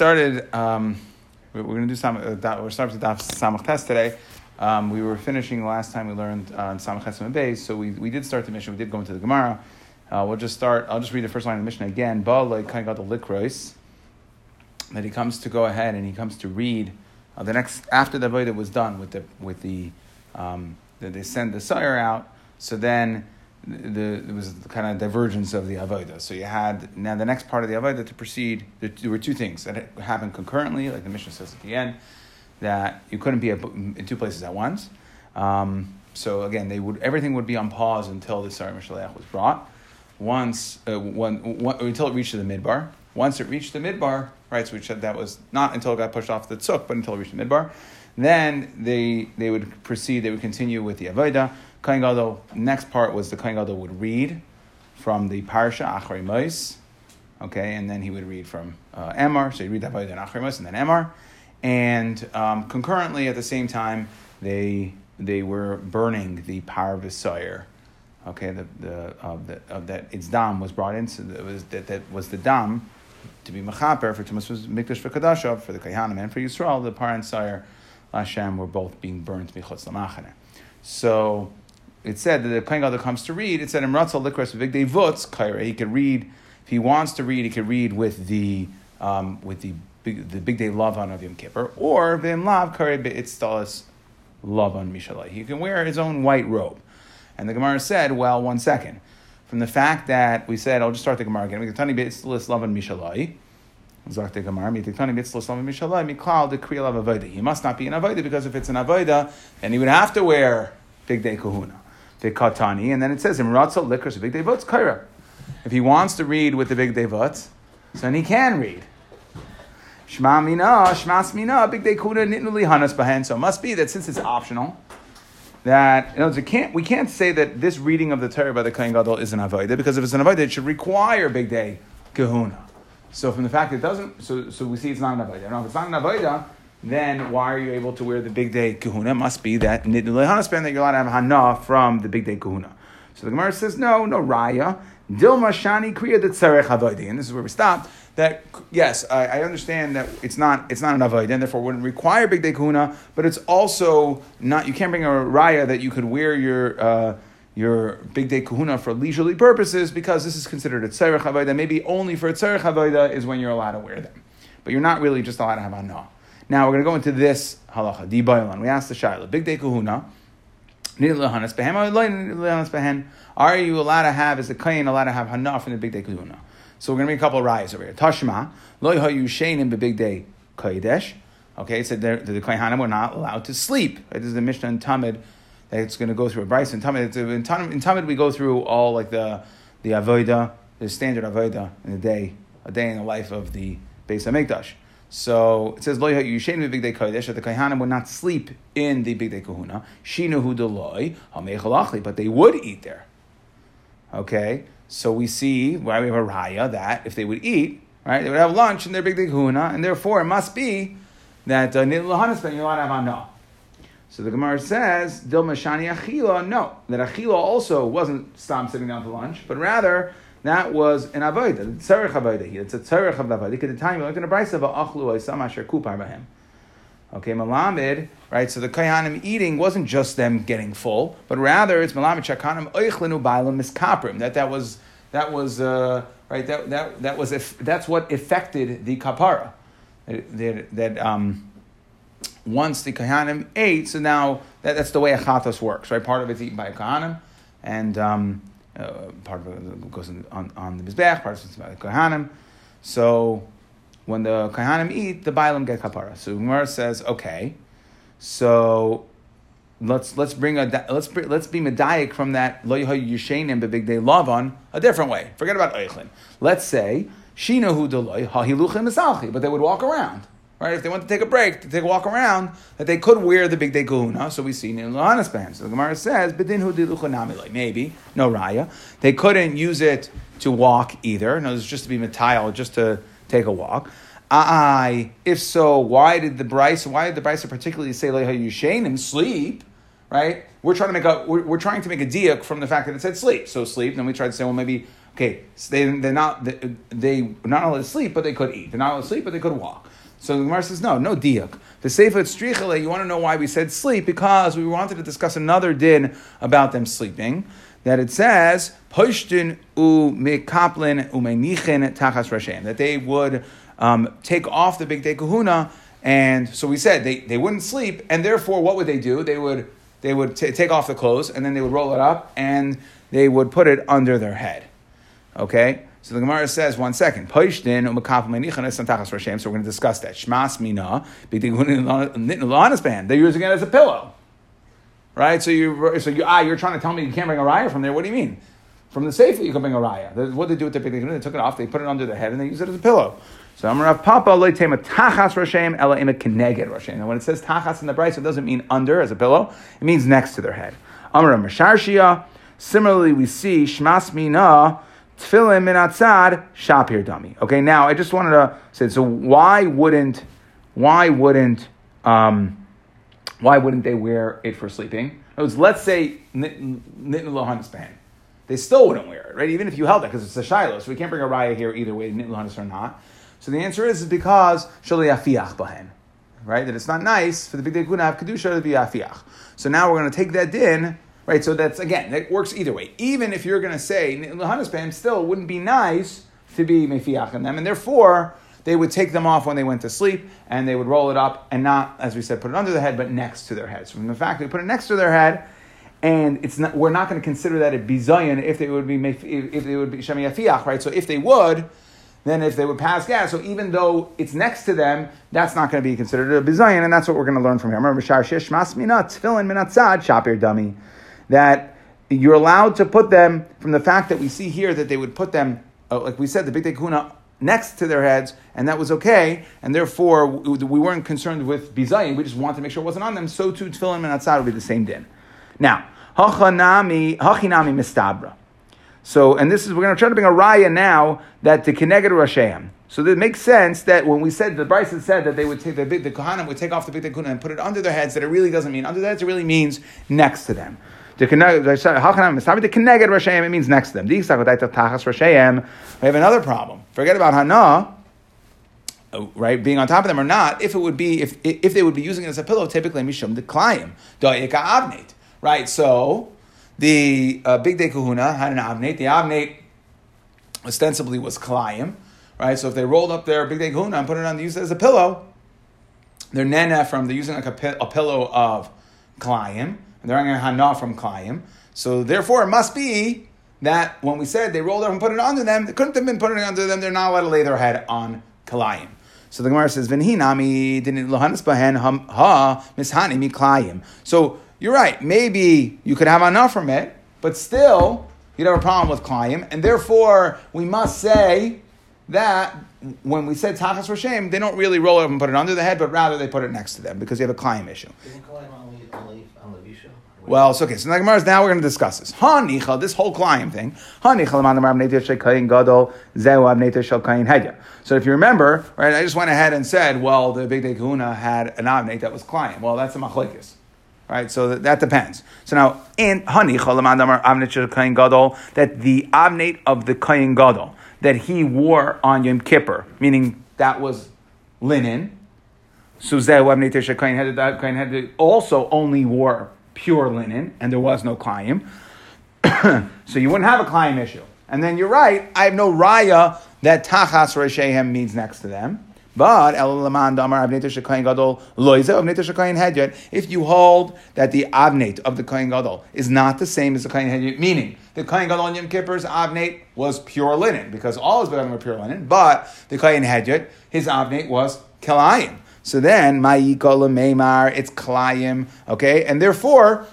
started. Um, we're going to do some. Uh, we're starting to daf samach test today. Um, we were finishing last time we learned uh, samach and so we, we did start the Mishnah. We did go into the Gemara. Uh, we'll just start. I'll just read the first line of the Mishnah again. Like kind of got the likrois. That he comes to go ahead and he comes to read uh, the next after the avodah was done with the with the um, they send the sire out. So then the, there was the kind of divergence of the avodah. So you had now the next part of the avodah to proceed. There, there, were two things that happened concurrently, like the Mishnah says at the end, that you couldn't be in two places at once. Um, so again, they would everything would be on pause until the Sarah Mishalech was brought. Once, uh, one, until it reached the midbar. Once it reached the midbar, right? So we said that was not until it got pushed off the tzuk, but until it reached the midbar. Then they they would proceed. They would continue with the avodah. Kohen Gadol, next part was the Kohen Gadol would read from the Parsha Achrei Mois, okay, and then he would read from uh, Emor, so he'd read that by then Achrei Mois and then Emor, and um, concurrently at the same time they they were burning the Parvisayr, okay, the the of the of that its dam was brought in, so that was that, that was the dam to be mechaper for Tumas mikdash for Kadashav for the Kayhanim and for Yisrael, the Par and Sire Hashem were both being burnt bichutz lamachane. So it said that the Kohen Gadol comes to read, it said in Ratzal Likras Big Day Vutz Kaira, he could read, if he wants to read, he could read with the um, with the big, the big day Lavan of Yom Kippur, or Vim Lav Kaira Be'itztalas Lavan Mishalai. He can wear his own white robe. And the Gemara said, well, one second. From the fact that we said, I'll just start the Gemara again. We're tanichalai. Zarta Gamara, me the Tani Be'itztalas Lavan Mishalai. He must not be an avodah because if it's an avodah, then he would have to wear big day kahuna the katani, and then it says in ratzal likras big devot kaira. If he wants to read with the big devot, so then he can read. Shma mina, shmas mina, big day kuna nitnuli hanas bahen. So it must be that since it's optional, that you know, we can't we can't say that this reading of the Torah by the Kohen Gadol is an avodah because if it's an avodah, it should require big day kahuna. So from the fact that it doesn't, so, so we see it's not an avodah. Now if it's not an avodah, then why are you able to wear the big day kahuna? Must be that that you're allowed to have hana from the big day kahuna. So the Gemara says, no, no raya. Dilma shani kriya the tzarech avodah. And this is where we stop. That yes, I, I, understand that it's not it's not an avodah, and therefore wouldn't require big day kahuna. But it's also not you can't bring a raya that you could wear your. Uh, your big day kahuna for leisurely purposes because this is considered a tzarech avodah. Maybe only for a tzarech avodah is when you're allowed to wear them, but you're not really just allowed to have anah. Now we're going to go into this halacha. Di We asked the shaila. Big day kahuna. Are you allowed to have, is the kain allowed to have hana from the big day kahuna? So we're going to make a couple of rayas over here. Tashma, lo hayu shein the big day kodesh. Okay, it said the, the kohanim were not allowed to sleep. This is the Mishnah in Tamid it's going to go through a Braisa in Tamid. In in Tamid we go through all like the the avoda, the standard avoda in a day, a day in the life of the Beis Hamikdash. So it says lo yushen big day kodesh that the kaihanim would not sleep in the big day kahuna. Shinu hu deloi hamechalachli, but they would eat there. Okay, so we see why we have a raya that if they would eat, right, they would have lunch in their big day kahuna, and therefore it must be that uh, you're allowed to have no. So the Gemara says, Dilma Shani Achila, no, that Achila also wasn't stop sitting down to lunch, but rather that was an avodah, tzarech avodah. It's a tzarech of avodah. At the time, we looked in a brayse of achlu oisam asher kupar bahem. Okay, malamid, right? So the kayanim eating wasn't just them getting full, but rather it's malamid shakanim oichlinu bailam miskaprim. That that was that was uh, right. That that that was if that's what affected the kapara. That, that um, once the kahanim ate, so now that, that's the way a chatos works, right? Part of it's eaten by a kahanim, and um, uh, part of it goes on, on the mizbech, part of the kohanim. So when the kohanim eat, the bailam get kapara. So Gemara says, okay, so let's let's bring a let's let's be medayik from that lo yishenim bebig day lavan a different way. Forget about eichlin. Let's say shinahu deloy hahiluchim misalchi, but they would walk around right? If they want to take a break, to take a walk around, that they could wear the big day kahuna. So we see in Lohanas band. So the Gemara says, maybe, no raya. They couldn't use it to walk either. No, it's just to be metile, just to take a walk. I, if so, why did the Braisa, why did the Braisa particularly say Leha Yushanim sleep? Right? We're trying to make a we're, we're trying to make a diak from the fact that it said sleep. So sleep, then we tried to say, well, maybe Okay, so they, they're not, they, they not only sleep, but they could eat. They're not only sleep, but they could walk. So the Gemara says, no, no diak. The Sefer Strichele, you want to know why we said sleep? Because we wanted to discuss another din about them sleeping. That it says, Poshtin u mekaplin u menichin tachas rashem. That they would um, take off the big day kahuna. And so we said they, they wouldn't sleep. And therefore, what would they do? They would, they would t- take off the clothes and then they would roll it up and they would put it under their head. Okay? So the Gemara says, one second. So we're going to discuss that. Shmas mina, they're using it as a pillow. Right? So you so you ah, you're trying to tell me you can't bring a raya from there. What do you mean? From the safe you can bring a raya. What they do with the they took it off, they put it under their head, and they use it as a pillow. So I'm Rav Papa loitema tachas rashem ela ima keneged rashem. And when it says tachas in the Braisa, it doesn't mean under as a pillow. It means next to their head. Amar Masharshia. Similarly, we see shmas mina tefillin min atzad shapir dummy. Okay, now I just wanted to say, so why wouldn't, why wouldn't, um, why wouldn't they wear it for sleeping? Was, let's say nitin lohanis ban. They still wouldn't wear it, right? Even if you held it, because it's a shiloh, so we can't bring a raya here either way, nitin lohanis or not. So the answer is, because shali afiach bahen, right? That it's not nice for the big day to have kedusha to be afiach. So now we're going to take that din Right, so that's again, that works either way. Even if you're going to say Lahanasbam still wouldn't be nice to be mefiach in them, and therefore they would take them off when they went to sleep, and they would roll it up and not, as we said, put it under the head, but next to their head. So from the fact they put it next to their head, and it's not, we're not going to consider that a bizayin if they would be if they would be shemi afiach, right? So if they would, then if they would pass gas, so even though it's next to them, that's not going to be considered a bizayin, and that's what we're going to learn from here. Remember, shar shish mas minat tefillin shapir dummy that you're allowed to put them from the fact that we see here that they would put them, uh, like we said, the big kuna next to their heads, and that was okay, and therefore we weren't concerned with bizayin, we just wanted to make sure it wasn't on them, so too tefillin and atzad would be the same din. Now, hachinami mistabra. So, and this is, we're going to try to bring a raya now that the Keneged Rashem. So it makes sense that when we said, the Braisa said that they would take the big, the Kohanim would take off the big Kuna and put it under their heads, that it really doesn't mean under their heads, it really means next to them. The Keneged it means next to them. We have another problem. Forget about Hana, uh, right, being on top of them or not, if it would be, if, if they would be using it as a pillow, typically Mishum the Klayim, Da'ika Avnate. Right, so the uh, Big Day Kahuna had an Avnate. The Avnate ostensibly was Klayim, right? So if they rolled up their Big Day Kahuna and put it on, the use it as a pillow, they're Nene from, they're using like a, a pillow of Klayim and they're a hana from Klayim. So therefore, it must be that when we said they rolled up and put it under them, they couldn't have been putting it under them. They're not allowed to lay their head on Kalayim. So the Gemara says, "V'hinami didn't lohanis bahen ha mishani mi klayim." So you're right. Maybe you could have enough from it, but still you'd have a problem with klayim, and therefore we must say that when we said tachas for shame, they don't really roll it up and put it under the head, but rather they put it next to them because you have a klayim issue. Well, it's okay. So now we're going to discuss this. Hanicha, this whole Klayim thing. So if you remember, right, I just went ahead and said, well, the Big Day Kahuna had an Avnate that was Klayim. Well, that's a Machlekes. Right, so that, that, depends. So now, in Hanicha, Gadol, that the Avnate of the Kayin Gadol, that he wore on Yom Kippur, meaning that was linen. So Zeh Avnate Kayin had also only wore pure linen, and there was no klayim. so you wouldn't have a klayim issue. And then you're right, I have no raya that tachas reshehem means next to them. But if you hold that the avnate of the kohen gadol is not the same as the kohen hedyot, meaning the kohen gadol on Yom Kippur's avnate was pure linen because all his begadim were pure linen, but the kohen hedyot his avnate was kelayim. So then, Ma'ikola Meimar, it's Klayim, okay? And therefore,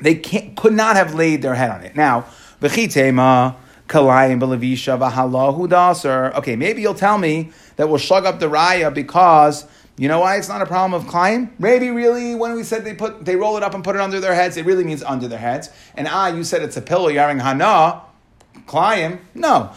they can't, could not have laid their head on it. Now, Bechitema, Kalayim, Belavisha, Vahalahu Daser. Okay, maybe you'll tell me that we'll slug up the Raya because. You know why it's not a problem of Klayim? Maybe really when we said they put they roll it up and put it under their heads, it really means under their heads. And ah, you said it's a pillow, Yaring Hana. Klayim? No.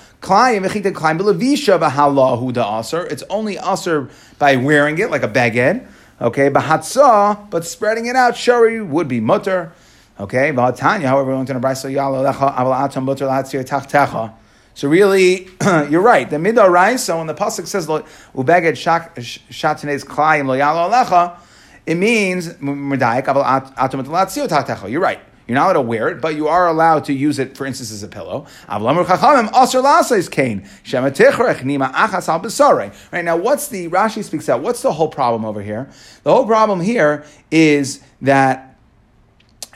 It's only aser by wearing it like a baguette. Okay, bahatzah, but spreading it out, shari would be mutter. Okay, Tanya, however, we went to Aval Atam Mutter Tachtecha. So really, you're right. The midarai. So when the pasuk says ubeged shatinez klayim lo alecha, it means You're right. You're not allowed to wear it, but you are allowed to use it, for instance, as a pillow. Right now, what's the Rashi speaks out? What's the whole problem over here? The whole problem here is that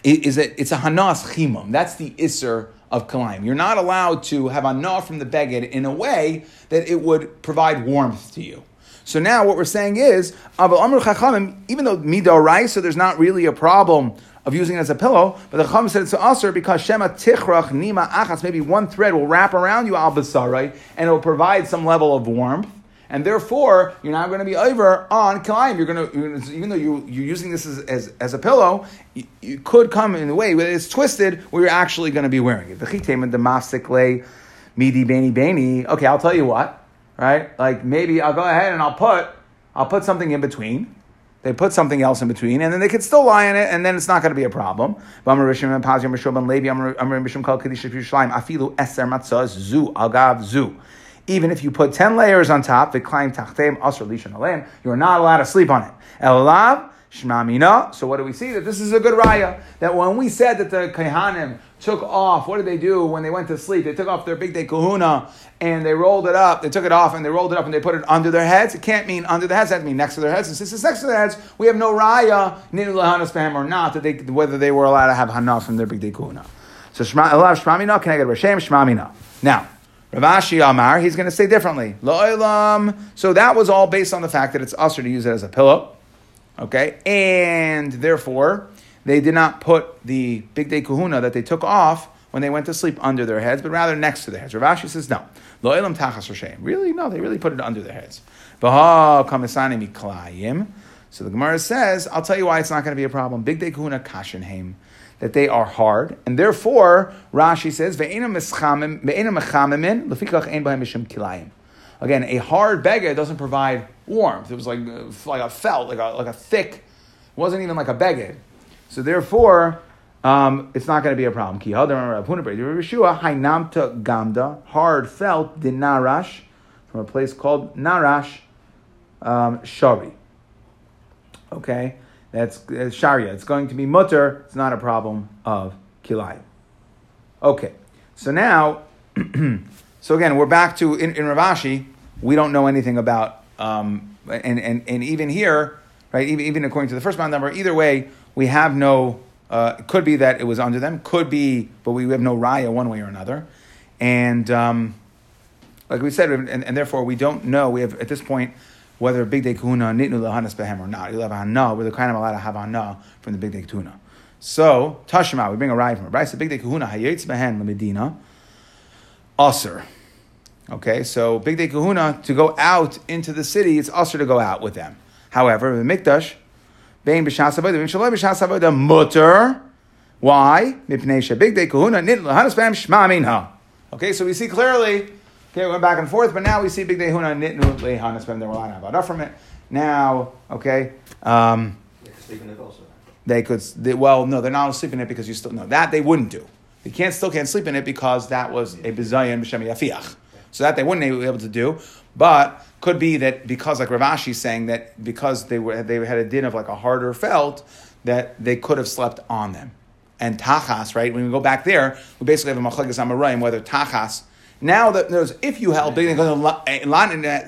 is that it's a hanas chimum. That's the isser of kalim. You're not allowed to have anah from the beged in a way that it would provide warmth to you. So now what we're saying is, even though midorai, so there's not really a problem of using it as a pillow, but the Chacham said it's usher because Shema Tichrach Nima Achas, maybe one thread will wrap around you al basarai and it will provide some level of warmth. And therefore, you're not going to be over on kilayim. You're going to, even though you, you're using this as, as, as a pillow, you, you, could come in a way where it's twisted where you're actually going to be wearing it. The the midi beni beni. Okay, I'll tell you what, right? Like maybe I'll go ahead and I'll put, I'll put something in between they put something else in between, and then they could still lie in it, and then it's not going to be a problem. Even if you put 10 layers on top, you're not allowed to sleep on it. So what do we see? That this is a good raya. That when we said that the Kaihanim took off, what did they do when they went to sleep? They took off their big day kahuna and they rolled it up. They took it off and they rolled it up and they put it under their heads. It can't mean under the heads. It has to mean next to their heads. And since it's next to their heads, we have no raya, ninu lahanas faham or not, that they, whether they were allowed to have hana from their big day kahuna. So shmamina, can I get Rashem? Shmamina. Now, Rav Ashi Amar, he's going to say differently. So that was all based on the fact that it's usher to use it as a pillow. Okay, and therefore they did not put the big day kahuna that they took off when they went to sleep under their heads, but rather next to their heads. Rav Ashi says no. Lo elam tachas Really, no, they really put it under their heads. So the Gemara says, I'll tell you why it's not going to be a problem. Big day kahuna kashenheim that they are hard, and therefore Rashi says Again, a hard beggar doesn't provide warmth. It was like, uh, like a felt, like a, like a thick, wasn't even like a beggar. So therefore, um, it's not going to be a problem. Ki hainamta gamda, hard felt, dinarash, from a place called Narash um, Shari. Okay, that's uh, Sharia. It's going to be mutter. It's not a problem of kilai. Okay, so now So again, we're back to in, in Rav Ashi. We don't know anything about, um, and, and and even here, right? Even, even according to the first round number, either way, we have no. Uh, it could be that it was under them. Could be, but we have no raya one way or another. And um, like we said, and, and, therefore we don't know. We have at this point whether big day kuna nitnu lahanas behem or not. You'll have hana. We're the kind of allowed to have hana from the big day kuna. So tashma, we bring a raya from. Right? So big day kuna hayetz behem medina usr. Okay, so big day kahuna to go out into the city, it's usher to go out with them. However, the mikdash, bein b'shas avodah, b'shaloi b'shas avodah mutter. Why? Mipnei big day kahuna nit lahanas b'hem shma minha. Okay, so we see clearly. Okay, we went back and forth, but now we see big day kahuna nit lahanas b'hem. They were lying about from it. Now, okay. Um, they could. They, well, no, they're not sleeping in it because you still no that they wouldn't do. They can't still can't sleep in it because that was a bizayin b'shem yafiach. So that they wouldn't be able to do, but could be that because like Rav Ashi saying that because they were they had a din of like a harder felt that they could have slept on them. And tachas, right? When we go back there, we basically have a machlekes amarayim whether tachas. Now that knows if you held uh, eh, eh, that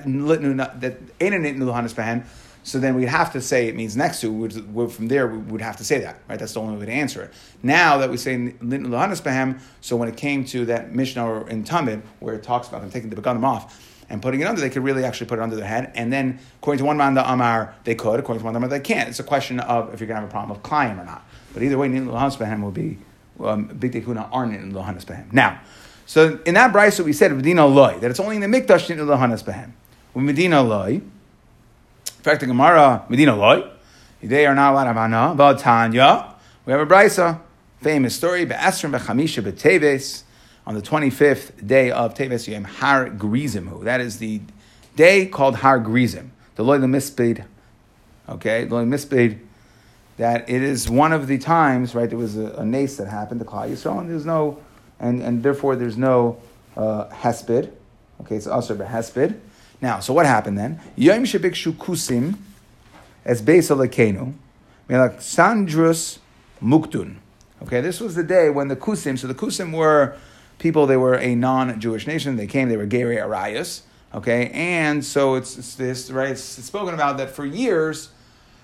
so then we'd have to say it means next to. We'd, from there, we would have to say that, right? That's the only way to answer it. Now that we say Behem, so when it came to that Mishnah or in Tamid, where it talks about them taking the beganim off and putting it under, they could really actually put it under their head. And then, according to one man, the Amar, they could. According to one man, they can't. It's a question of if you're going to have a problem of Klayim or not. But either way, Nit Behem will be um, Big Dekuna aren't in Lohanas Behem. Now, so in that brisa we said Medina Loy that it's only in the Mikdash Nit Lohanas Behem. With Medina Loy, in fact, the Gemara, Medina Loy, they are not allowed to have Hana. But Tanya, we have a Brisa, famous story, Be'asrim Be'chamisha Be'teves, on the 25th day of Teves Yom Har Grizim. That is the day called Har Grizim. The Loy Mispid, okay, the Loy Mispid, that it is one of the times, right, there was a, a nace that happened to Klal Yisrael, and there's no, and, and therefore there's no uh, hesped. Okay, it's also hesped. Now, so what happened then? Yom shebikshu kusim as beis alekenu melachsandrus muktun. Okay, this was the day when the kusim. So the kusim were people. They were a non-Jewish nation. They came. They were Geri Arias. Okay, and so it's, it's this right. It's, it's, spoken about that for years.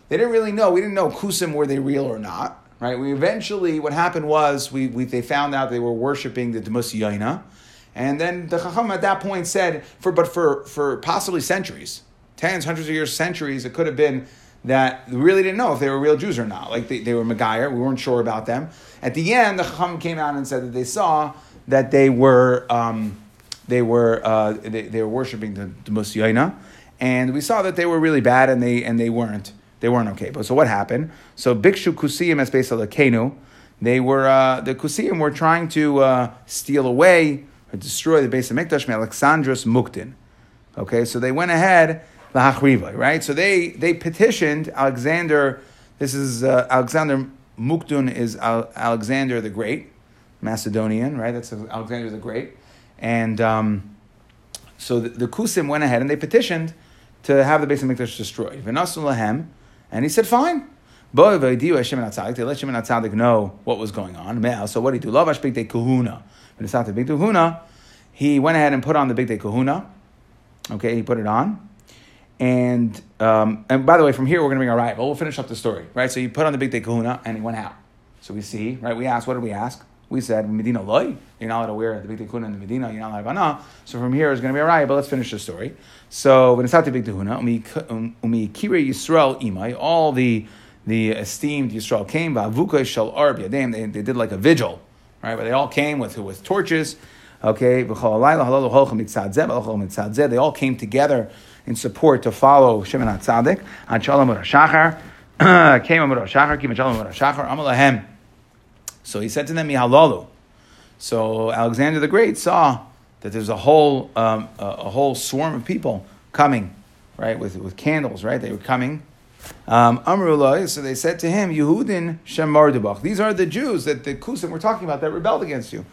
They didn't really know. We didn't know kusim were they real or not. Right. We eventually what happened was we, we they found out they were worshiping the Demus Yaina, and then the Chacham at that point said for but for for possibly centuries, tens, hundreds of years, centuries, it could have been that we really didn't know if they were real Jews or not. Like they, they were Megayer, we weren't sure about them. At the end, the Chacham came out and said that they saw that they were. Um, they were uh, they, they, were worshiping the, the Musyaina, and we saw that they were really bad and they and they weren't they weren't okay. But so what happened? So Bikshu Kusiyim as based on the Kenu, they were uh, the Kusiyim were trying to uh, steal away or destroy the base of Mikdash Alexandros Muktin. Okay, so they went ahead lahachriva, right? So they they petitioned Alexander. This is uh, Alexander Mukdun is Alexander the Great, Macedonian, right? That's Alexander the Great. And um, so the, the, Kusim went ahead and they petitioned to have the base of Mikdash destroyed. And he said, fine. They let Shimon HaTzadik know what was going on. So what did he do? Kahuna. Big Kahuna. He went ahead and put on the Big Day Kahuna. Okay, he put it on. And um, and by the way, from here we're going to bring our but we'll finish up the story, right? So he put on the Big Day Kahuna and he went out. So we see, right? We ask, what did we ask? We said Medina loy. You're not allowed to wear the big tikkun in the Medina. You're not allowed to have ah. So from here is going to be a riot. But let's finish the story. So when it's not the big tikkun, umi um, kire Yisrael imai. All the the esteemed Yisrael came. Vavuka shal arb yadim. They they did like a vigil, right? But they all came with with torches. Okay, they all came together in support to follow Shimon HaTzadik. Came Amur Shachar, Kim Shalom Shachar, Amalahem. So he said to them, Yahalalu. So Alexander the Great saw that there's a whole, um, a, a, whole swarm of people coming, right, with, with candles, right? They were coming. Um, so they said to him, Yehudin Shemardubach. These are the Jews that the Kusim were talking about that rebelled against you.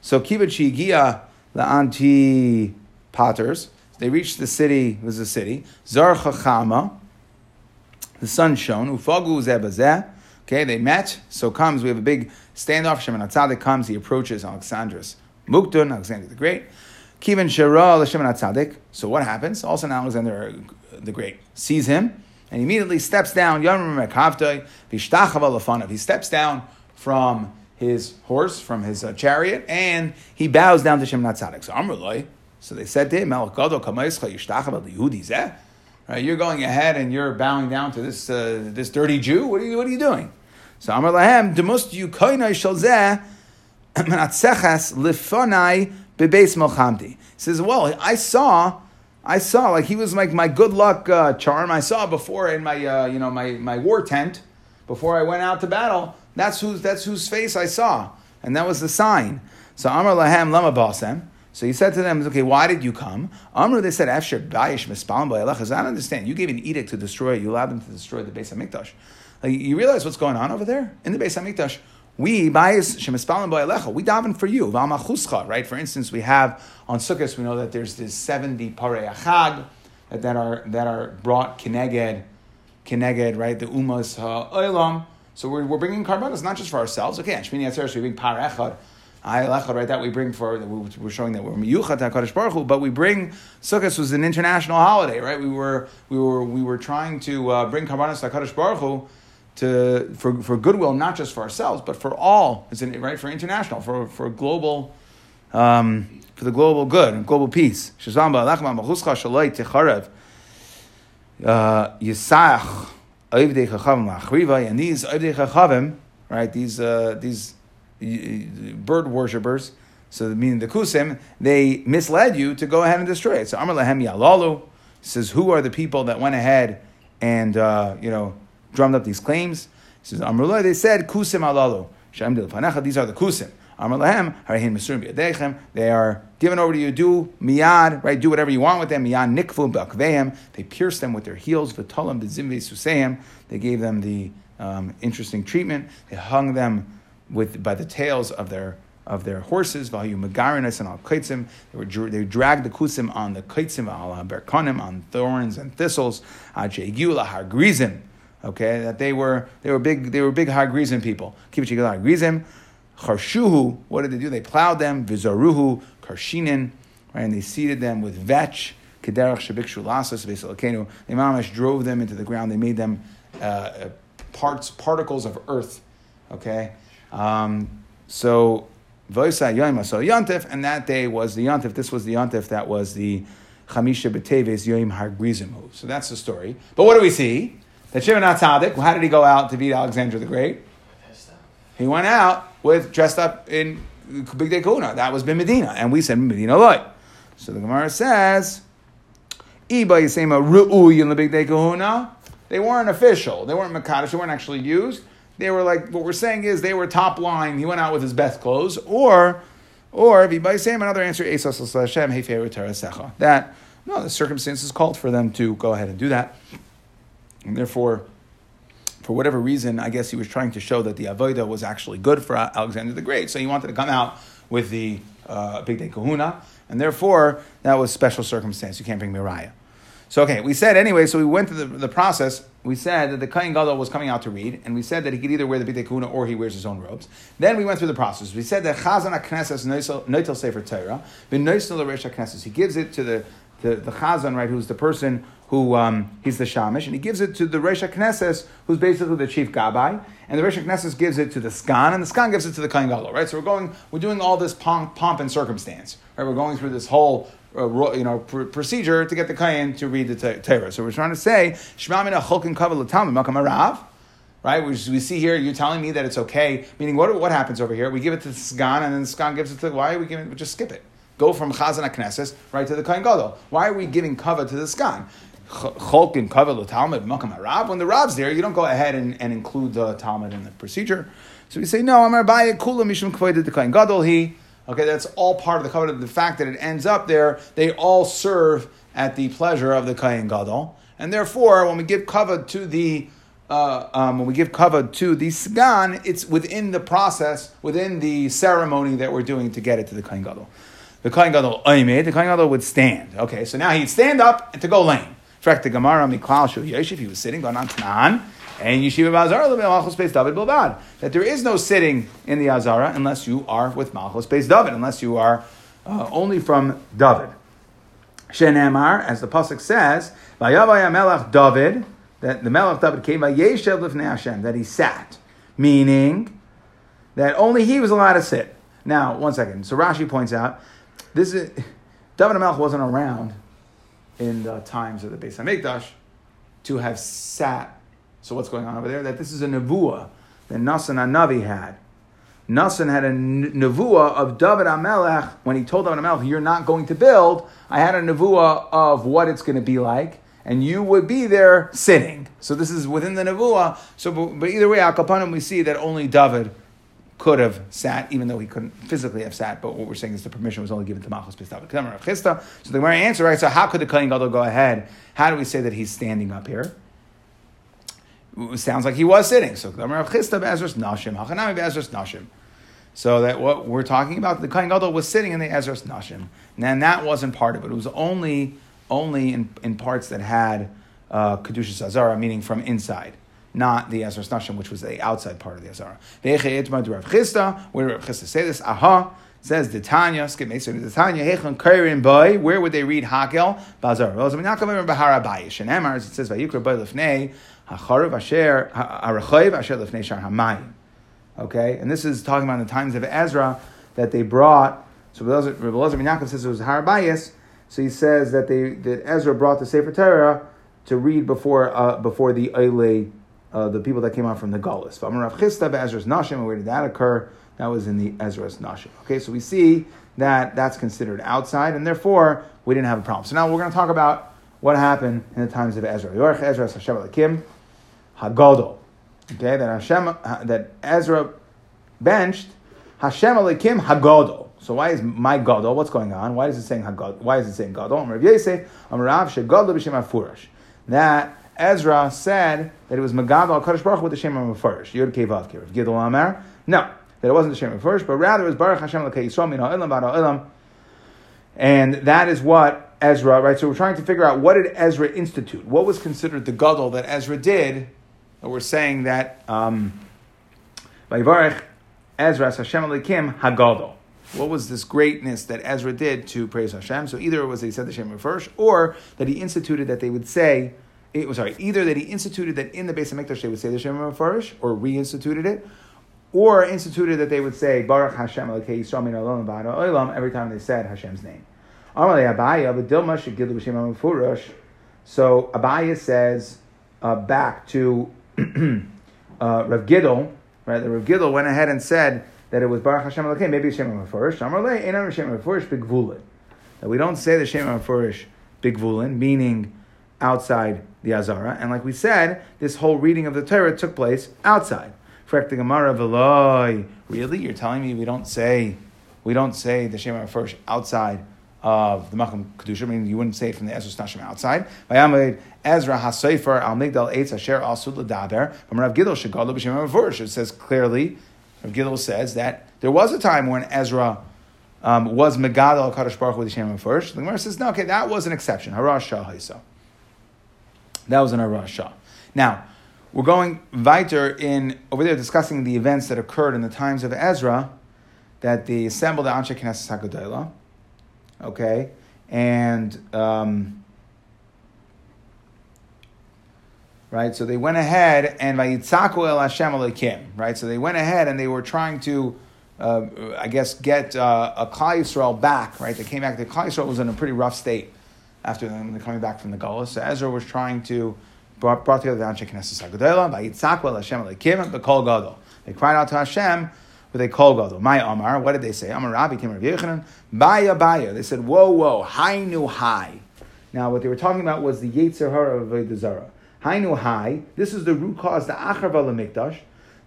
So Kibbutz Gia the anti Potters. They reached the city, it was a city, Zar Chachama, the sun shone, Ufagu Zebazeh. Okay, they met, so comes, we have a big standoff. Shimon HaTzadik comes, he approaches Alexandrus Mukdun, Alexander the Great. Kivan Shara Shimon HaTzadik. So what happens? Also, now Alexander the Great sees him and immediately steps down. He steps down from his horse, from his uh, chariot, and he bows down to Shimon HaTzadik. So Amrullah, so they said to him, Right, you're going ahead and you're bowing down to this uh, this dirty Jew. What are you What are you doing? So Amar Lahem, Demust Yukoinai Shalzeh, Menatzeches Lifonai Bebeis Melchamti. says, Well, I saw, I saw, like he was like my good luck uh, charm. I saw before in my, uh, you know, my, my war tent, before I went out to battle. That's whose, that's whose face I saw. And that was the sign. So Amar Lahem Lama Basem. So he said to them, okay, why did you come? Amr, they said, Afshir Bayish Mispalim I don't understand. You gave an edict to destroy it. You allowed them to destroy the base of Mikdash. Like, you realize what's going on over there in the Beis Hamikdash. We bias shemispalim ba'alecha. We daven for you. V'amachuscha. Right. For instance, we have on Sukkot. We know that there's this seventy parei achag that, that are that are brought kineged, kineged. Right. The umas ha'olam. So we're, we're bringing karbanos not just for ourselves. Okay. And Shmini Atzeres we bring par echad. Right, that we bring for we're showing that we're miyuchat Hakadosh Baruch Hu, but we bring Sukkot was an international holiday, right? We were we were we were trying to uh, bring karbanos Hakadosh Baruch Hu to for, for goodwill, not just for ourselves, but for all, right? For international, for for global, um, for the global good and global peace. Uh, Yisach and these right? These uh, these bird worshippers, so meaning the Kusim, they misled you to go ahead and destroy it. So Amar Lahem Yalalu says, who are the people that went ahead and uh, you know drummed up these claims. He says, Amrullah, they said, Kusim alalu. These are the Kusim. They are given over to you. Do miyad, right? Do whatever you want with them. Miyad nikfu b'akveim. They pierced them with their heels. V'tolam b'zimve suseim. They gave them the um, interesting treatment. They hung them with by the tails of their of their horses. Vayu megarinas and al kaitzim. They were they dragged the kusim on the kaitzim al berkonim on thorns and thistles. Ajegula har grizim. Okay, that they were they were big they were big har grizim people. Keep it har grizim. Charshuhu. What did they do? They plowed them. Vizaruhu karshinin. Right, and they seeded them with vetch. Kederach shabikshu lasas v'esalakenu. The mamash drove them into the ground. They made them uh, parts particles of earth. Okay, um, so Voisa Yom so Yontif, and that day was the Yontif. This was the Yontif that was the Chamisha B'Teves Yom Har move. So that's the story. But what do we see? That Shimon HaTzadik, how did he go out to beat Alexander the Great? He went out with dressed up in Big Day Kuna. That was Ben Medina, and we said Medina Loy. So the Gemara says, Iba Yisema Ru'uy in the Big Day Kahuna. They weren't official. They weren't Makadish. They weren't actually used they were like, what we're saying is they were top line. He went out with his best clothes. Or, or if by same another answer, that, no, the circumstances called for them to go ahead and do that. And therefore, for whatever reason, I guess he was trying to show that the Avodah was actually good for Alexander the Great. So he wanted to come out with the uh, Big Day Kahuna. And therefore, that was special circumstance. You can't bring Miriah. So, okay, we said anyway, so we went through the, the process. We said that the Kain Gadol was coming out to read, and we said that he could either wear the B'tei Kuna or he wears his own robes. Then we went through the process. We said that Chazan HaKnesses Noitel Sefer Torah, B'Noisel HaKnesses. He gives it to the, the, the Chazan, right, who's the person who, um, he's the Shamish, and he gives it to the Resh HaKnesses, who's basically the chief Gabbai, and the Resh HaKnesses gives it to the Skan, and the Skan gives it to the Kain Gadol, right? So we're going, we're doing all this pomp, pomp and circumstance, right? We're going through this whole uh, you know, pr- procedure to get the kain to read the Torah. So we're trying to say Shema Mina Chulkin Kaval Latam Makam Arav. Right, Which we see here. You're telling me that it's okay. Meaning, what what happens over here? We give it to the sgan, and then the sgan gives it to. Why are we giving? We just skip it. Go from chazan knesses right to the kain gadol. Why are we giving cover to the sgan? Cholkin cover the talmud makam Arav. When the rab's there, you don't go ahead and, and include the talmud in the procedure. So we say no. Amar Baya Kula Mishum Kvoided the kain gadol. He Okay, that's all part of the covenant. The fact that it ends up there, they all serve at the pleasure of the Kayin Gadol. And therefore, when we give cover to the uh, um, when we give cover to the Sgan, it's within the process, within the ceremony that we're doing to get it to the Kain Gadol. The Kain Gadol Aymed, the Kain Gadol would stand. Okay, so now he'd stand up and to go lame. In fact, the Gemara Miklal Shu Yeshiv, he was sitting, going on Tanan, and Yeshiva Bazar Malchus Beis David Bilbad. That there is no sitting in the Azara unless you are with Malchus Beis David, unless you are uh, only from David. Shenemar, as the pasuk says, Vayavaya Melach David, that the Melach David came by Yeshev Lifnei Hashem, that he sat, meaning that only he was allowed to sit. Now, one second. So Rashi points out, this is David Melch wasn't around in the times of the Beis Hamikdash to have sat so what's going on over there? That this is a nevuah that Nasan and Navi had. Nasan had a nevuah of David Amelech when he told David Amelech, "You're not going to build." I had a nevuah of what it's going to be like, and you would be there sitting. So this is within the nevuah. So, but, either way, Al Kapanim, we see that only David could have sat, even though he couldn't physically have sat. But what we're saying is the permission was only given to Malchus David. So the Gemara answer, right? So how could the Kohen Gadol go ahead? How do we say that he's standing up here? It sounds like he was sitting. So Nashim, So that what we're talking about, the Kohen Gadol was sitting in the Ezras Nashim, and that wasn't part of it. It was only only in, in parts that had uh, Kedusha Azara, meaning from inside, not the Ezras Nashim, which was the outside part of the Azara. Where Rav Chisda say this? Aha. Says the Tanya, skip me, so the Tanya, Hechon Kairin Boy, where would they read Hakel? Bazar. Well, it says, Vayikra Boy Lefnei, Hacharav Asher, Arachayiv Asher Lefnei Shar Hamayim. Okay, and this is talking about the times of Ezra that they brought. So Rebbe Elazar Yaakov says it was Harabayas. So he says that they that Ezra brought the Sefer Torah to read before uh, before the Eile, uh, the people that came out from the Gaulis. Rav Chisda Ezras Nashim. Where did that occur? That was in the Ezras Nashim. Okay, so we see that that's considered outside, and therefore we didn't have a problem. So now we're going to talk about what happened in the times of Ezra. Yorch Ezra Hashem Alakim. Hagadol. Okay, that Hashem that Ezra benched Hashem Alekim Hagadol. So why is my Gadol? What's going on? Why is it saying Hagad? Why is it saying Gadol? Rav Yosef, Amarav Shegadol b'Shem Afurash. That Ezra said that it was Magadol Kadosh Baruch with the Shem Afurash. Yod Kevav Rav Gidol Amar. No, that it wasn't the Shem first, but rather it was Baruch Hashem Lakei Yisrael Min Ha'olam Ba'ad Ha'olam. And that is what Ezra, right? So we're trying to figure out what did Ezra institute? What was considered the gadol that Ezra did? We're saying that um, Vayivarech Ezra Hashem Alekim Hagadol. What was this greatness that Ezra did to praise Hashem? So either it was that he said the Shem first, or that he instituted that they would say, it was sorry, either that he instituted that in the base of Mikdash they would say the Shem first, or reinstituted it, or instituted that they would say Baruch Hashem Elokei Yisrael Min Olam every time they said Hashem's name. Amalei Abaya V'Dilma Shegilu B'Shem Furush. So Abaya says uh, back to uh, Rav Gidel, right? The Rav Gidel went ahead and said that it was Baruch Hashem Elokei, maybe Hashem Mefurish. Amalei Einam Hashem Mefurish Bigvulin. That we don't say the Shem Mefurish Bigvulin, meaning outside the Azara. And like we said, this whole reading of the Torah took place outside. Gemara. Really? You're telling me we don't say we don't say the Shema first outside of the Macham Kedusha, meaning you wouldn't say it from the Ezra Stashim outside. Ezra HaSefer Al Migdal Eitz Asher Asud Ladaber from Rav Gidel Shagalu B'Shem. It says clearly, Rav Gidel says that there was a time when Ezra um, was Megadal Kadosh Baruch with the Shem first. The Gemara says no, okay, that was an exception. Harash Shah That was an Harash Shah. Now. We're going weiter in over there discussing the events that occurred in the times of Ezra, that they assembled the Anshe Knesset Hagadela, okay, and um, right. So they went ahead and Vayitzaku El Hashem Elokim, right. So they went ahead and they were trying to, uh, I guess, get uh, a Klal Yisrael back, right. They came back. The Klal Yisrael was in a pretty rough state after them coming back from the Gauls. So Ezra was trying to brought, brought together the Anshe Knesset Hagadela, Vayitzakwa Hashem Alekim, Bekol Gadol. They cried out to Hashem with a kol gadol. My Amar, what did they say? Amar Rabbi Tim Rav Yechanan, Baya Baya. They said, whoa, whoa, high new high. Now, what they were talking about was the Yetzer Hara of Avodah Zarah. High new high. This is the root cause, the Achar Mikdash.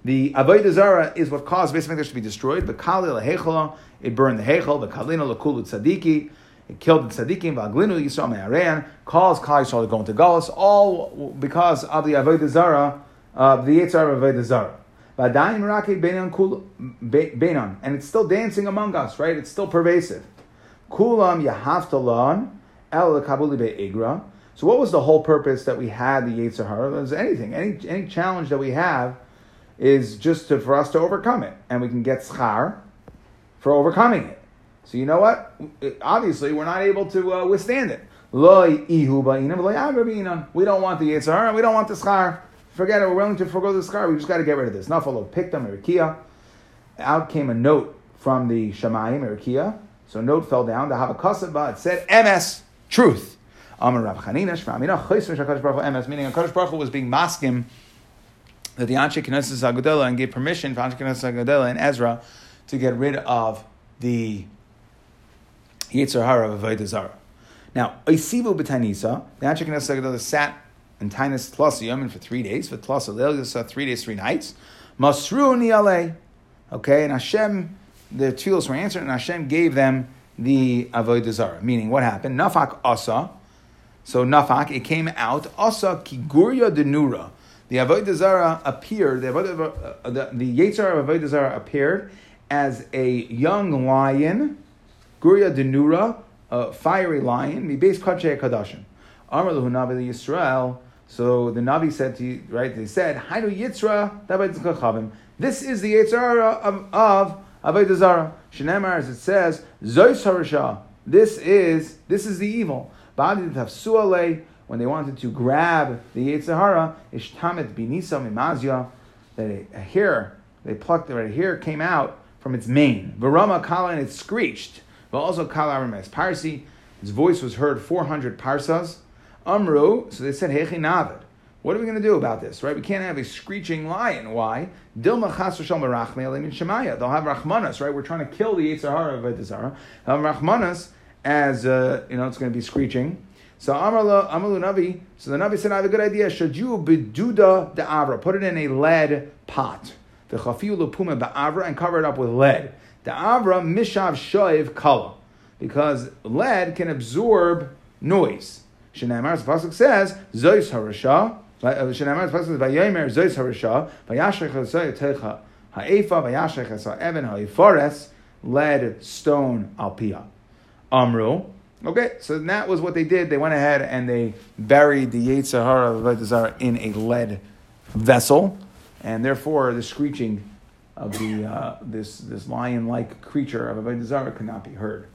The Avodah Zarah is what caused Beis Mikdash to be destroyed. The Kali Hechela, it burned the Hechel. The Kalina Lakulu Tzadiki. It killed the tzaddikim, v'aglinu Yisrael me'arean, calls Klal Yisrael to go into Galus, all because of the Avodah Zarah, uh, the Yitzhar of Avodah Zarah. V'adayin rake beinan, and it's still dancing among us, right? It's still pervasive. Kulam yahaftalan el kabuli be'igra. So what was the whole purpose that we had the Yetzer Hara? There's anything, any, any challenge that we have is just to, for us to overcome it. And we can get schar for overcoming it. So you know what? Obviously, we're not able to uh, withstand it. We don't want the Yitzhar, we don't want the schar. Forget it, we're willing to forego the schar, we just got to get rid of this. Nafalo picked them, Erikia. Out came a note from the Shemayim, Erikia. So a note fell down, the Havakasaba, it said, MS, truth. Amar Rav Chanina, Shmamina, MS, meaning HaKadosh Baruch was being maskim that the Anshe Knesset Agadela and gave permission for Anshe Knesset Agadela and Ezra to get rid of the Yitzhar Hara of Avodah Zarah. Now, Oisivu b'Tainisa, the Anshe Knesset Haggadah sat in Tainus Tlas for three days, for Tlas Alel three days, three nights. Masru Niale. Okay, and Hashem, the tefillos were answered, and Hashem gave them the Avodah Zarah. Meaning, what happened? Nafak Asa. So Nafak, it came out. Asa Kiguria Denura. The Avodah Zarah appeared, the, Avodah, uh, the, the of Avodah Zarah appeared as a young lion Guria denura, a fiery lion, mi base kache kadashim. Amar lehu navi Yisrael. So the Navi said to you, right? They said, "Hainu Yitzra This is the Yitzra of of Avodah Zarah. As it says, Zois Harasha. This is this is the evil. Badi tafsuale when they wanted to grab the Yitzhara, Ishtamet binisa mimazia, that a hair they plucked the hair came out from its mane. Varama kala and it screeched but also Kal Arames Parsi. His voice was heard 400 parsas. Amru, so they said, Hechi Navid. What are we going to do about this, right? We can't have a screeching lion. Why? Dilma chas shemaya. They'll have rachmanas, right? We're trying to kill the Yitzhahara of Yitzhahara. They'll have rachmanas as, uh, you know, it's going to be screeching. So Amalu Navi, so the Navi said, I have a good idea. Shaju beduda de avra. Put it in a lead pot. The chafiu lupuma ba'avra and cover it up with lead. The Avra Mishav Shoiv Kala. Because lead can absorb noise. The Pasuk says, Zois Harasha, uh, the Pasuk says, Vayomer Zois Harasha, Vayashach Techa Ha'efa v'yashech es ha'evan ha'ifores led stone alpia. Amru. Okay, so that was what they did. They went ahead and they buried the Yetzirah of Avodah in a lead vessel, and therefore the screeching of the uh, this this lion-like creature of Avodah Zarah could not be heard.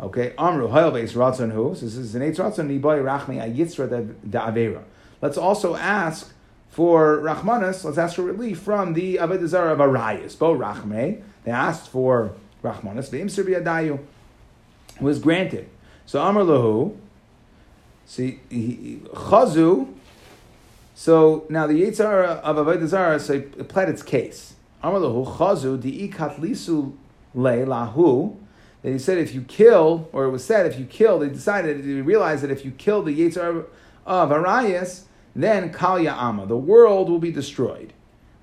Okay, Amru Hayalbeis Ratzon Hu. This is an Eitz Ratzon Niboy Rachmi Ayitzra da Avera. Let's also ask for Rachmanis. Let's ask for relief from the Avodah Zarah of Arayas. Bo Rachme. They asked for Rachmanis. The Imser Adayu was granted. So Amr Lahu. See, Chazu. So now the Yitzhar of Avodah Zarah so it pled its case. Amr Lahu Chazu di ikatlisu le lahu he said if you kill, or it was said if you kill, they decided, they realized that if you kill the Yetzir of Arias, then Kal Ya'ama, the world will be destroyed.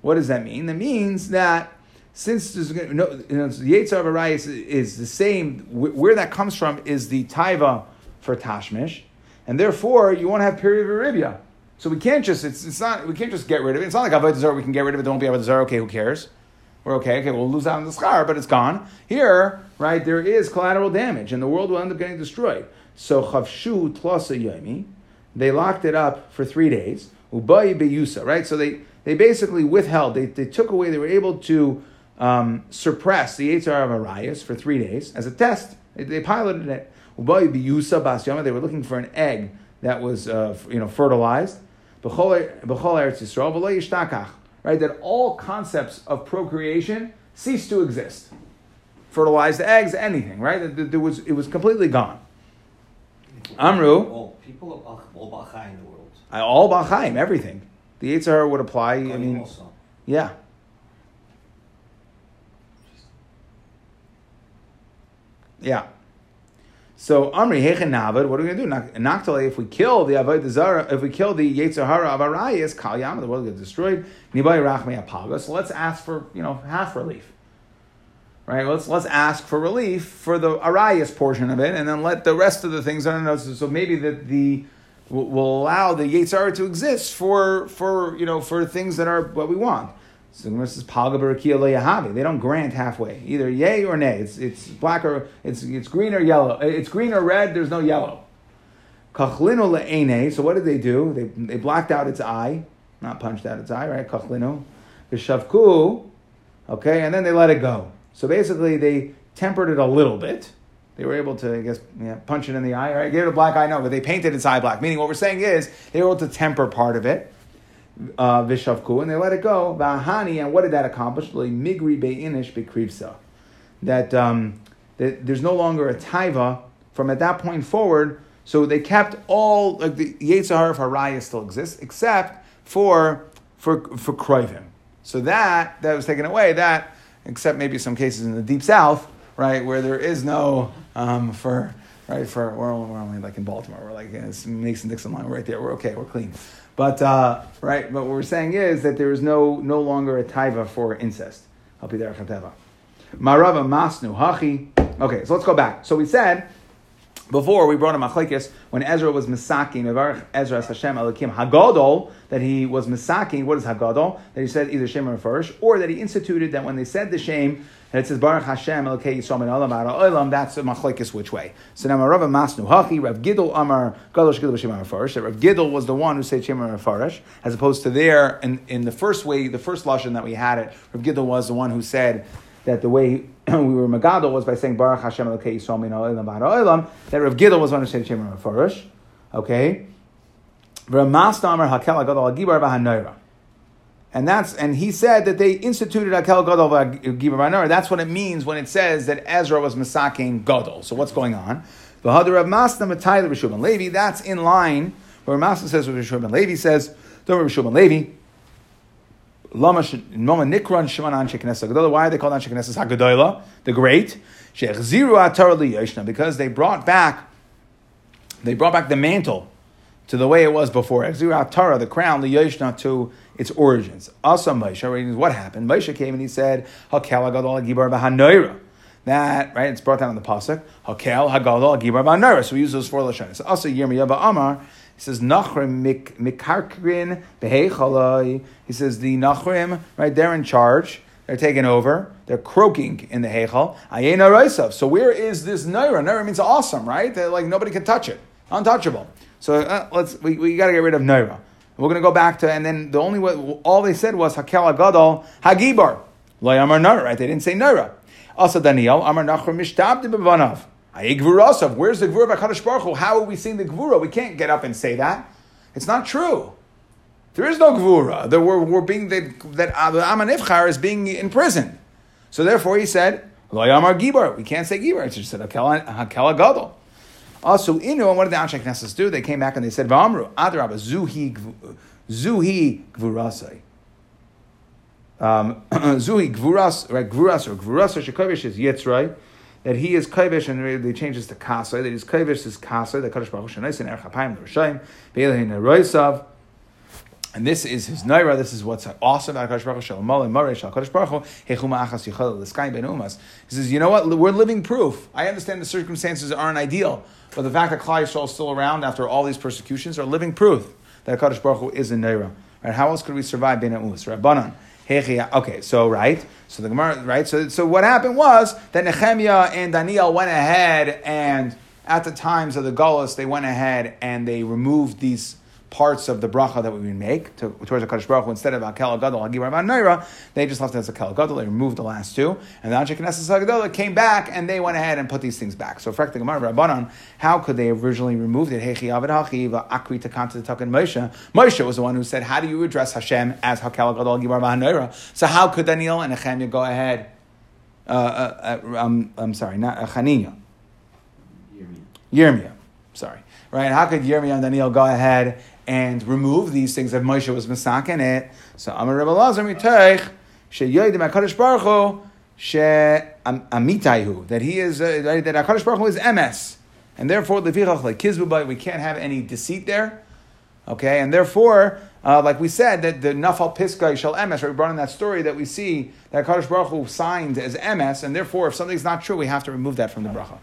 What does that mean? That means that since there's no, you know, the Yetzir of Arias is the same, where that comes from is the Taiva for Tashmish, and therefore you won't have period of Arabia. So we can't just, it's, it's not, we can't just get rid of it. It's not like Avodah Zarah, we can get rid of it, don't be Avodah Zarah, okay, who cares? We're okay, okay, we'll lose out on the schar, but it's gone. Here, right, there is collateral damage, and the world will end up getting destroyed. So chavshu tlasa yomi, they locked it up for three days. Ubayi beyusa, right? So they, they basically withheld, they, they took away, they were able to um, suppress the Yitzhar of Arias for three days as a test. They, they piloted it. Ubayi beyusa bas they were looking for an egg that was, uh, you know, fertilized. Er-, B'chol Eretz Yisrael, v'lo yishtakach right? That all concepts of procreation cease to exist. Fertilized eggs, anything, right? There was, it was completely gone. Amru. All people of all Bachai in the world. All Bachaim, everything. The Yitzhar would apply. I mean, also. yeah. Yeah. So Amri Hechen Navad, what are we going to do? Naktale, if we kill the Avodah Zara, if we kill the Yetzirah of Arayas, Kal Yam, the world gets destroyed. Nibai Rachmei Apaga. So let's ask for you know half relief, right? Let's let's ask for relief for the Arayas portion of it, and then let the rest of the things. So, so maybe that the will allow the Yetzirah to exist for for you know for things that are what we want. So this is Palga They don't grant halfway, either yay or nay. It's it's black or it's it's green or yellow. It's green or red. There's no yellow. Kachlino le'ene. So what did they do? They they blacked out its eye, not punched out its eye, right? Kachlino. Shavku. Okay, and then they let it go. So basically, they tempered it a little bit. They were able to, I guess, yeah, punch it in the eye. Right? Give it a black eye. No, but they painted its eye black. Meaning, what we're saying is they were able to temper part of it uh, vishavku, and they let it go. Vahani, and what did that accomplish? Migri be'inish bekrivsa. That, um, that there's no longer a taiva from at that point forward. So they kept all like the Yetzirah of Haraya still exists, except for for for Kroivim. So that that was taken away. That except maybe some cases in the deep south, right, where there is no um, for right for we're only, we're only like in Baltimore. We're like it's Mason Dixon line. We're right there. We're okay. We're clean. But uh, right, but what we're saying is that there is no no longer a taiva for incest. Marava masnu hachi. Okay, so let's go back. So we said before we brought a machlekes when Ezra was misaki. misaking Ezra Hashem Elokim Hagadol that he was misaking. What is Hagadol? That he said either Shem or Farish, or that he instituted that when they said the shame and it says Baruch Hashem Elokei Yisrael Olam Ara Olam. That's a machlekes which way. So now Rav Masnu Hachi Rav Gidol Amar Gadosh Gidol B'Shem Farish. That Rav Gidol was the one who said Shem Farish, as opposed to there in, in the first way, the first lashon that we had it. Rav Gidol was the one who said that the way we were Magadol was by saying Baruch Hashem Elokei Yisrael Min Olam Olam. That Rav Gidol was the one who said Shem Farish. Okay. Rav Masnu Amar Hakel Agadol Agibar V'Hanoira. And that's and he said that they instituted Akel Gadol Gibar That's what it means when it says that Ezra was Masaking Gadol. So what's going on? The Hadar of Masna Matayla Rishub Levi. That's in line where Masna says what Rishub Levi says. Don't Rishub Levi. Lama Nikran Shemanan Shekinesa Gadola. Why are they called on Shekinesa Hagadola, the great? Shechziru Atar Liyashna, because they brought back, they brought back the mantle to the way it was before. Exziru Atara, the crown, Liyashna to its origins. Also, Moshe, what happened? Moshe came and he said, Hakel Hagadol Gibar Bahanoira. That, right, it's brought down in the Pasuk. Hakel Hagadol Gibar Bahanoira. So we use those four Lashonis. Also, Yirmiyah Amar, he says, Nachrim Mikarkrin Behechalai. He says, the Nachrim, right, they're in charge. They're taking over. They're croaking in the Heichal. Ayena. So where is this Naira? Naira means awesome, right? They're like nobody can touch it. Untouchable. So uh, let's we, we got to get rid of Naira. We're going to go back to, and then the only way, all they said was Hakel Agadol Hagibar. Lo Amar Naira, right? They didn't say Naira. Also Daniel, Amar Nachor Mishtabdi Bevanav. Ayik Where's the Gvura of HaKadosh Baruch Hu? How are we seeing the Gvura? We can't get up and say that. It's not true. There is no gvura. That we're, we're being that that Amanifchar is being imprisoned. So therefore, he said, "Lo yamar gibar." We can't say gibar. It's just said hakel gadol. Also, inu, and what did the Anshe Knesset do? They came back and they said, "V'amru adraba zuhi zuhi gvurasai." Um, zuhi gvuras, right? Gvuras or gvuras or shekavish is yitzray. That he is kaivish, and they change this to kasa. That he's kaivish is kasa. That Kadosh Baruch Hu shenais in erchapayim l'rishayim be'elehin roisav. And this is his naira. This is what's awesome about Hakadosh Baruch. Shalom Marei Shal Hakadosh Baruch Hu Hechuma Achas Yichol L'Skai Ben Umas. He says, you know what? We're living proof. I understand the circumstances aren't ideal, but the fact that Klal Yisrael is still around after all these persecutions are living proof that Hakadosh Baruch is a naira. Right? How else could we survive Ben Umas? Rabbanan. Okay, so right, so the Gemara, right, so so what happened was that Nehemiah and Daniel went ahead and at the times of the Gullus, they went ahead and they removed these parts of the bracha that we would make to, towards the Kaddish Baruch Hu, instead of Akel Gadol, Hagibra Naira, they just left it as Akel Gadol, they removed the last two, and the Anshe Knesset Haggadah came back and they went ahead and put these things back. So, Frek the Gemara, Rabbanon, how could they have originally removed it? Hechi Avid Hachi, Akri Takanta Takan Moshe. Moshe was the one who said, How do you address Hashem as Hakel Gadol, Hagibra Naira? So, how could Daniel and Nehemiah go ahead? Uh, uh, uh, um, I'm sorry, not uh, Hanina. Yirmiyah. Sorry. Right? How could Yirmiyah and Daniel go ahead and remove these things that Moshe was misaken it. So Amar Rebbe Lazar miteich sheyodim Hakadosh Baruch Hu she amitayhu that he is uh, that Hakadosh Baruch Hu is ms, and therefore levichach like kizbu we can't have any deceit there. Okay, and therefore, uh, like we said, that the nafal piska shall ms. Right, we brought in that story that we see that Hakadosh Baruch Hu signed as ms, and therefore, if something's not true, we have to remove that from the bracha.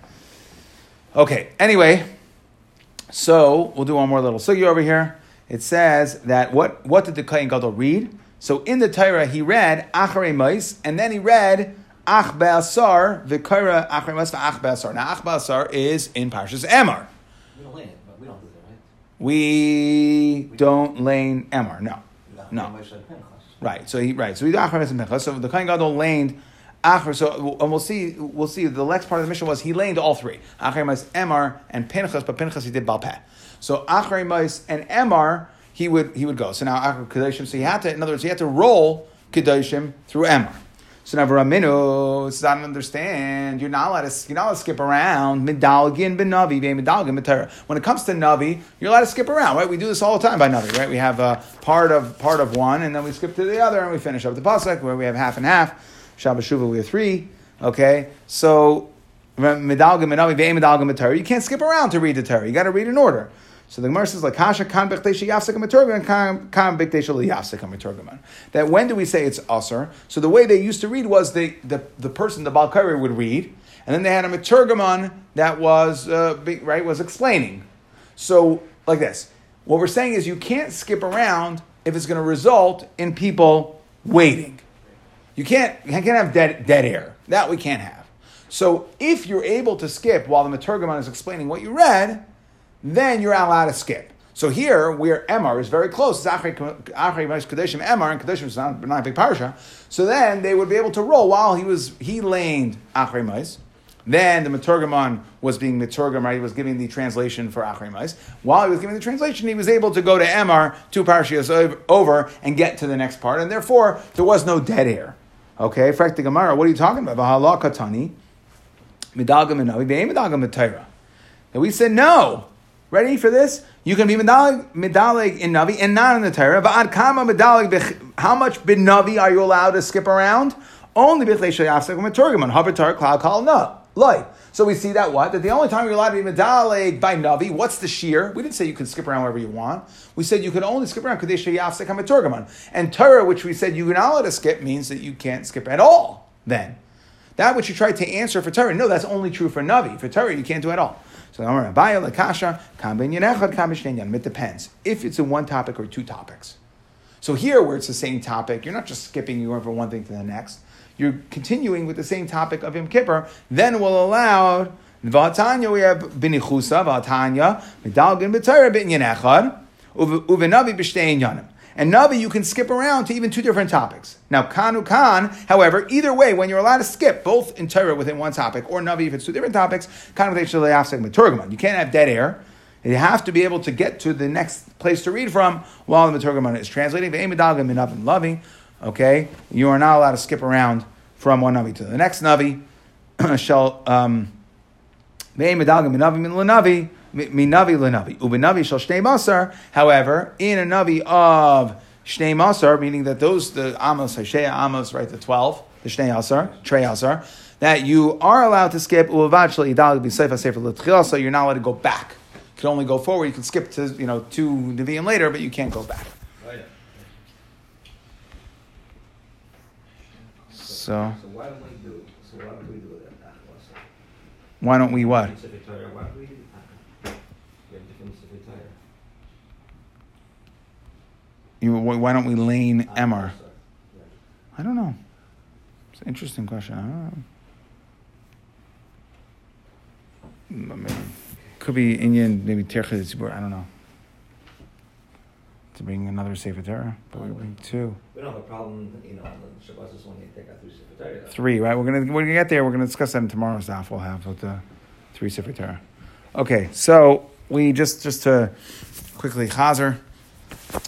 Okay. Anyway. So we'll do one more little sugi over here. It says that what, what did the Kayin Gadol read? So in the Torah he read Acharei Mais, and then he read Ach Be'asar, V'kaira Acharei Mais Ach Be'asar. Now Ach Be'asar is in Parshas Emor. We don't lane it, but we don't do that, right? We don't lane Emor, no. No. Right, so he right, so he did Acharei Mais and Pinchas. So the Kayin Gadol laned So and we'll see. We'll see. The next part of the mission was he laned all three. Achar Emar and Pinchas, but Pinchas he did Balpeh. So Achar and Emar he would he would go. So now Achar Kedoshim. So he had to. In other words, he had to roll Kedoshim through Emar. So now Raminu does not understand. You're not allowed to. You're not allowed to skip around. Medalgin ben Navi, Medalgin ben When it comes to Navi, you're allowed to skip around, right? We do this all the time by Navi, right? We have a part of part of one, and then we skip to the other, and we finish up the pasuk where we have half and half. Shabbat Shuvah we have three. Okay, so you can't skip around to read the Torah. You got to read in order. So the Gemara says That when do we say it's usher? So the way they used to read was the the, the person the Balkari would read, and then they had a meturgaman that was uh, right was explaining. So like this, what we're saying is you can't skip around if it's going to result in people waiting. You can't, you can't have dead, dead air. That we can't have. So if you're able to skip while the Maturgamon is explaining what you read, then you're allowed to skip. So here, where Emar is very close, it's Emar, and Kadeshim is not, not a big parsha. So then they would be able to roll while he was he laned Achri Mais. Then the Maturgamon was being Maturgam, right? He was giving the translation for Achri Mais. While he was giving the translation, he was able to go to Emar, two parashas over, and get to the next part. And therefore, there was no dead air. Okay, Frak the Gemara, what are you talking about? Vahala katani, midagam and midagam mitayra. And we said no. Ready for this? You can be medalig, in Navi and not in the Torah. But kama how much bin Navi are you allowed to skip around? Only bichlei shayafsek meturgaman. Habatar cloud call no. Light. So we see that what? That the only time you're allowed to be medaleg by Navi, what's the shear? We didn't say you can skip around wherever you want. We said you can only skip around Kadesh Yafsek HaMeturgaman. And Torah, which we said you're not allowed to skip, means that you can't skip at all then. That which you tried to answer for Torah, no, that's only true for Navi. For Torah, you can't do it all. So it depends. If it's in one topic or two topics. So here, where it's the same topic, you're not just skipping, you going from one thing to the next. You're continuing with the same topic of Yom Kippur, then we'll allow V'atanya we have binichusa v'atanya medalgin b'tayra b'inyan echad uvenavi b'shtein yanim. And Navi, you can skip around to even two different topics. Now, Kanu Khan, however, either way, when you're allowed to skip both in Torah within one topic or Navi if it's two different topics, Kanu You can't have dead air. You have to be able to get to the next place to read from while the Maturgaman is translating. Okay, you are not allowed to skip around from one Navi to the next Navi. Shall um. However, in a navi of shnei masar, meaning that those the amos hashea amos, right, the twelve, the shnei asar, trey asar, that you are allowed to skip uvad shal idal b'seifa sefer l'tchil, so you're not allowed to go back. You can only go forward. You can skip to you know two neviim later, but you can't go back. Oh, yeah. So So why don't we do, so why don't we do that why don't we what? Why don't we, uh, we have different Sefer Torah. You, why don't we lane. Yeah. I don't know. It's an interesting question. I don't know. Maybe, could be Indian, maybe Tercha Tzibur, I don't know. To bring another Sefer Torah, but we bring two. We don't have a problem, you know, Shabbat is take out three Sefer Torah. Three, right? We're gonna we're gonna get there. We're gonna discuss that in tomorrow's daf. We'll have with the three Sefer Torah. Okay, so we just just to quickly chazer.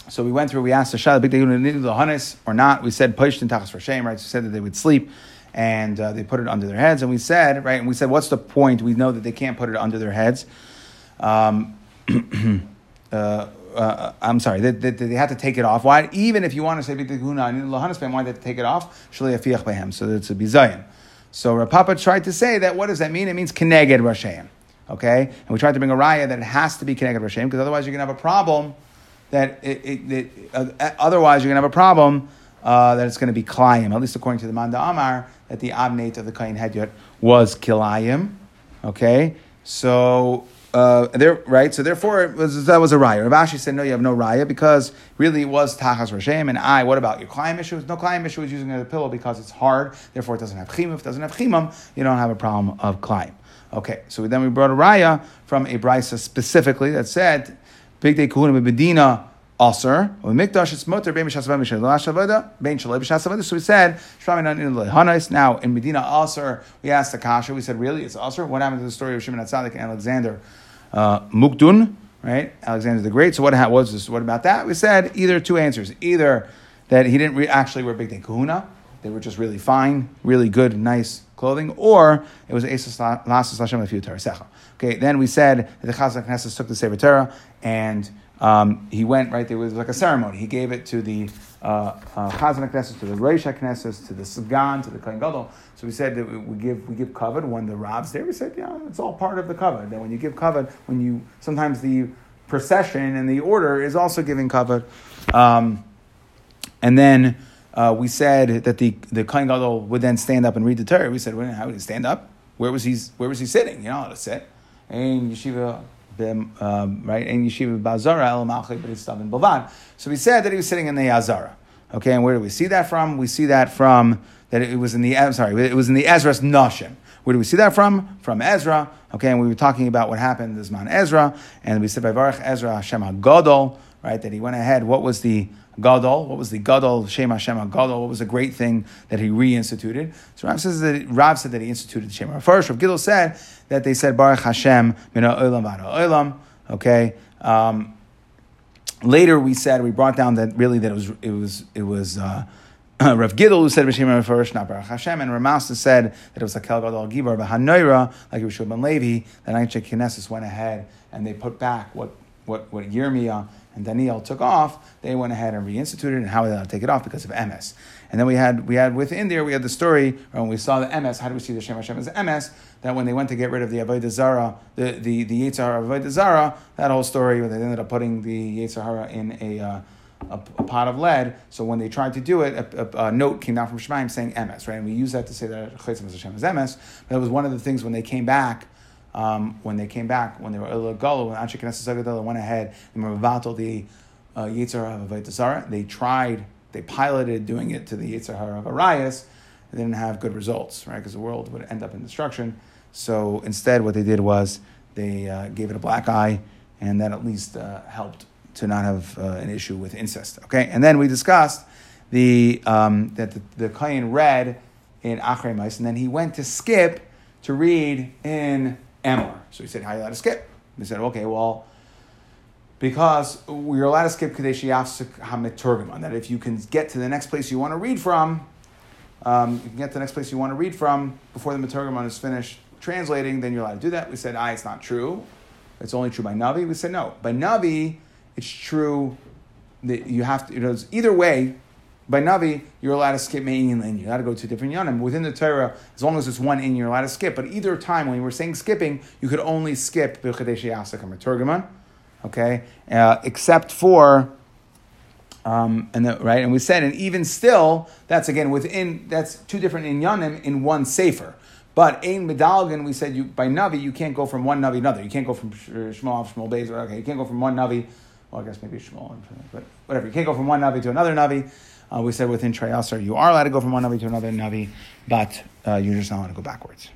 So we went through. We asked the shah big the or not. We said pushed in tachas for shame. Right? We said that they would sleep and uh, they put it under their heads. And we said right. And we said what's the point? We know that they can't put it under their heads. Um, uh, uh, I'm sorry, they, they, they had to take it off. Why? Even if you want to say huna and lahanas why did they take it off? So it's a bizayin. So Rapapa tried to say that what does that mean? It means keneged rashem. Okay, and we tried to bring a raya that it has to be keneged rashem because otherwise you're going to have a problem. That it, it, it uh, otherwise you're going to have a problem uh, that it's going to be klayim. At least according to the Manda Amar, that the abnate of the kain hedyot was kilayim. Okay, so uh, there, right? So therefore, was, that was a raya. Rav Ashi said, no, you have no raya because really it was tachas rashem. And I, what about your climb issue? No climb issue is using a pillow because it's hard. Therefore, it doesn't have chimim. If it doesn't have chimim, you don't have a problem of climb. Okay, so then we brought a raya from a brisa specifically that said, big day kuhunim bedina aser or mikdash it's motor bein b'shas avada b'shas bein shalei b'shas. So we said shramin in lehanis. Now in Medina aser, we asked the kasha. We said, really, it's aser. What happened to the story of Shimon Atzadik and Alexander uh, Mukdun? Right, Alexander the Great. So what ha- was this? What about that? We said either two answers: either that he didn't re- actually wear big day kahuna. They were just really fine, really good, nice clothing, or it was Esus Lasas Lefiu Secha. Okay, then we said that the Chazak Knesset took the Sefer Torah and um, he went right there was like a ceremony. He gave it to the uh, uh, Chazan Knesset, to the Reish Knesset, to the Sagan, to the Kohen Gadol. So we said that we, give we give covered when the Rav's there. We said, yeah, it's all part of the covered. Then when you give covered, when you sometimes the procession and the order is also giving covered. Um, and then uh, we said that the the Kohen Gadol would then stand up and read the Torah. We said, well, how would he stand up? Where was he? Where was he sitting? You know how to sit. In yeshiva, um, right? In yeshiva bazara el malchi, but it's in bavad. So we said that he was sitting in the azara. Okay, and where do we see that from? We see that from that it was in the. I'm sorry, it was in the Ezras Nashim. Where do we see that from? From Ezra. Okay, and we were talking about what happened this man Ezra, and we said by Baruch Ezra Hashem HaGadol, right? That he went ahead. What was the Gadol. What was the Gadol? Shem Hashem Gadol. What was the great thing that he reinstituted? So Rav says that Rav said that he instituted the Shem. First, Rav Gidol said that they said Baruch Hashem Mina Olam Vada Olam. Okay. Um, later, we said we brought down that really that it was it was it was. Uh, Rav Gidol who said B'Shem first, not Baruch Hashem, and Ramasta said that it was a Kel Gadol Gibar B'Hanoira, like Rishon Ben Levi. That Anshe Knesset went ahead and they put back what what what Yirmiyah and Daniel took off, they went ahead and reinstituted and how they take it off because of MS. And then we had we had within there we had the story when we saw the MS. How do we see the Shem Hashem as MS? That when they went to get rid of the Avodah Zara, the the the Yitzhar Avodah Zara, that whole story where they ended up putting the Yitzhar in a. Uh, a, a, pot of lead. So when they tried to do it, a, a, a note came down from Shemaim saying MS, right? And we use that to say that Chaytzim Hashem is MS. But that was one of the things when they came back um, when they came back, when they were Galo, when Anshe Knesset Zagadol went ahead and Mavatal the uh, Yitzhar of Avodah They tried, they piloted doing it to the Yitzhar of Arias, they didn't have good results, right? Because the world would end up in destruction. So instead, what they did was they uh, gave it a black eye, and that at least uh, helped to not have uh, an issue with incest. Okay, and then we discussed the um, that the, the read in Achrei Mais, and then he went to skip to read in Emor. So he said, "How are you allowed to skip?" They said, "Okay, well." Because we're allowed to skip Kadesh HaMeturgaman, that if you can get to the next place you want to read from, um, you can get to the next place you want to read from before the Meturgamon is finished translating, then you're allowed to do that. We said, ah, it's not true. It's only true by Navi. We said, no. By Navi, it's true that you have to, you know, either way, by Navi, you're allowed to skip Me'in and You're allowed to go to different Yanim. Within the Torah, as long as it's one in, you're allowed to skip. But either time, when you were saying skipping, you could only skip B'chadesh Yasak and Meturgamon, okay? Uh, except for, um, and the, right, and we said, and even still, that's again within, that's two different inyanim in one sefer. But ein medalgan, we said you by navi you can't go from one navi to another. You can't go from Shmuel Shmuel Beis. Okay, you can't go from one navi. Well, I guess maybe Shmuel, but whatever. You can't go from one navi to another navi. Uh, we said within Treyasar you are allowed to go from one navi to another navi, but uh, you're just not allowed to go backwards.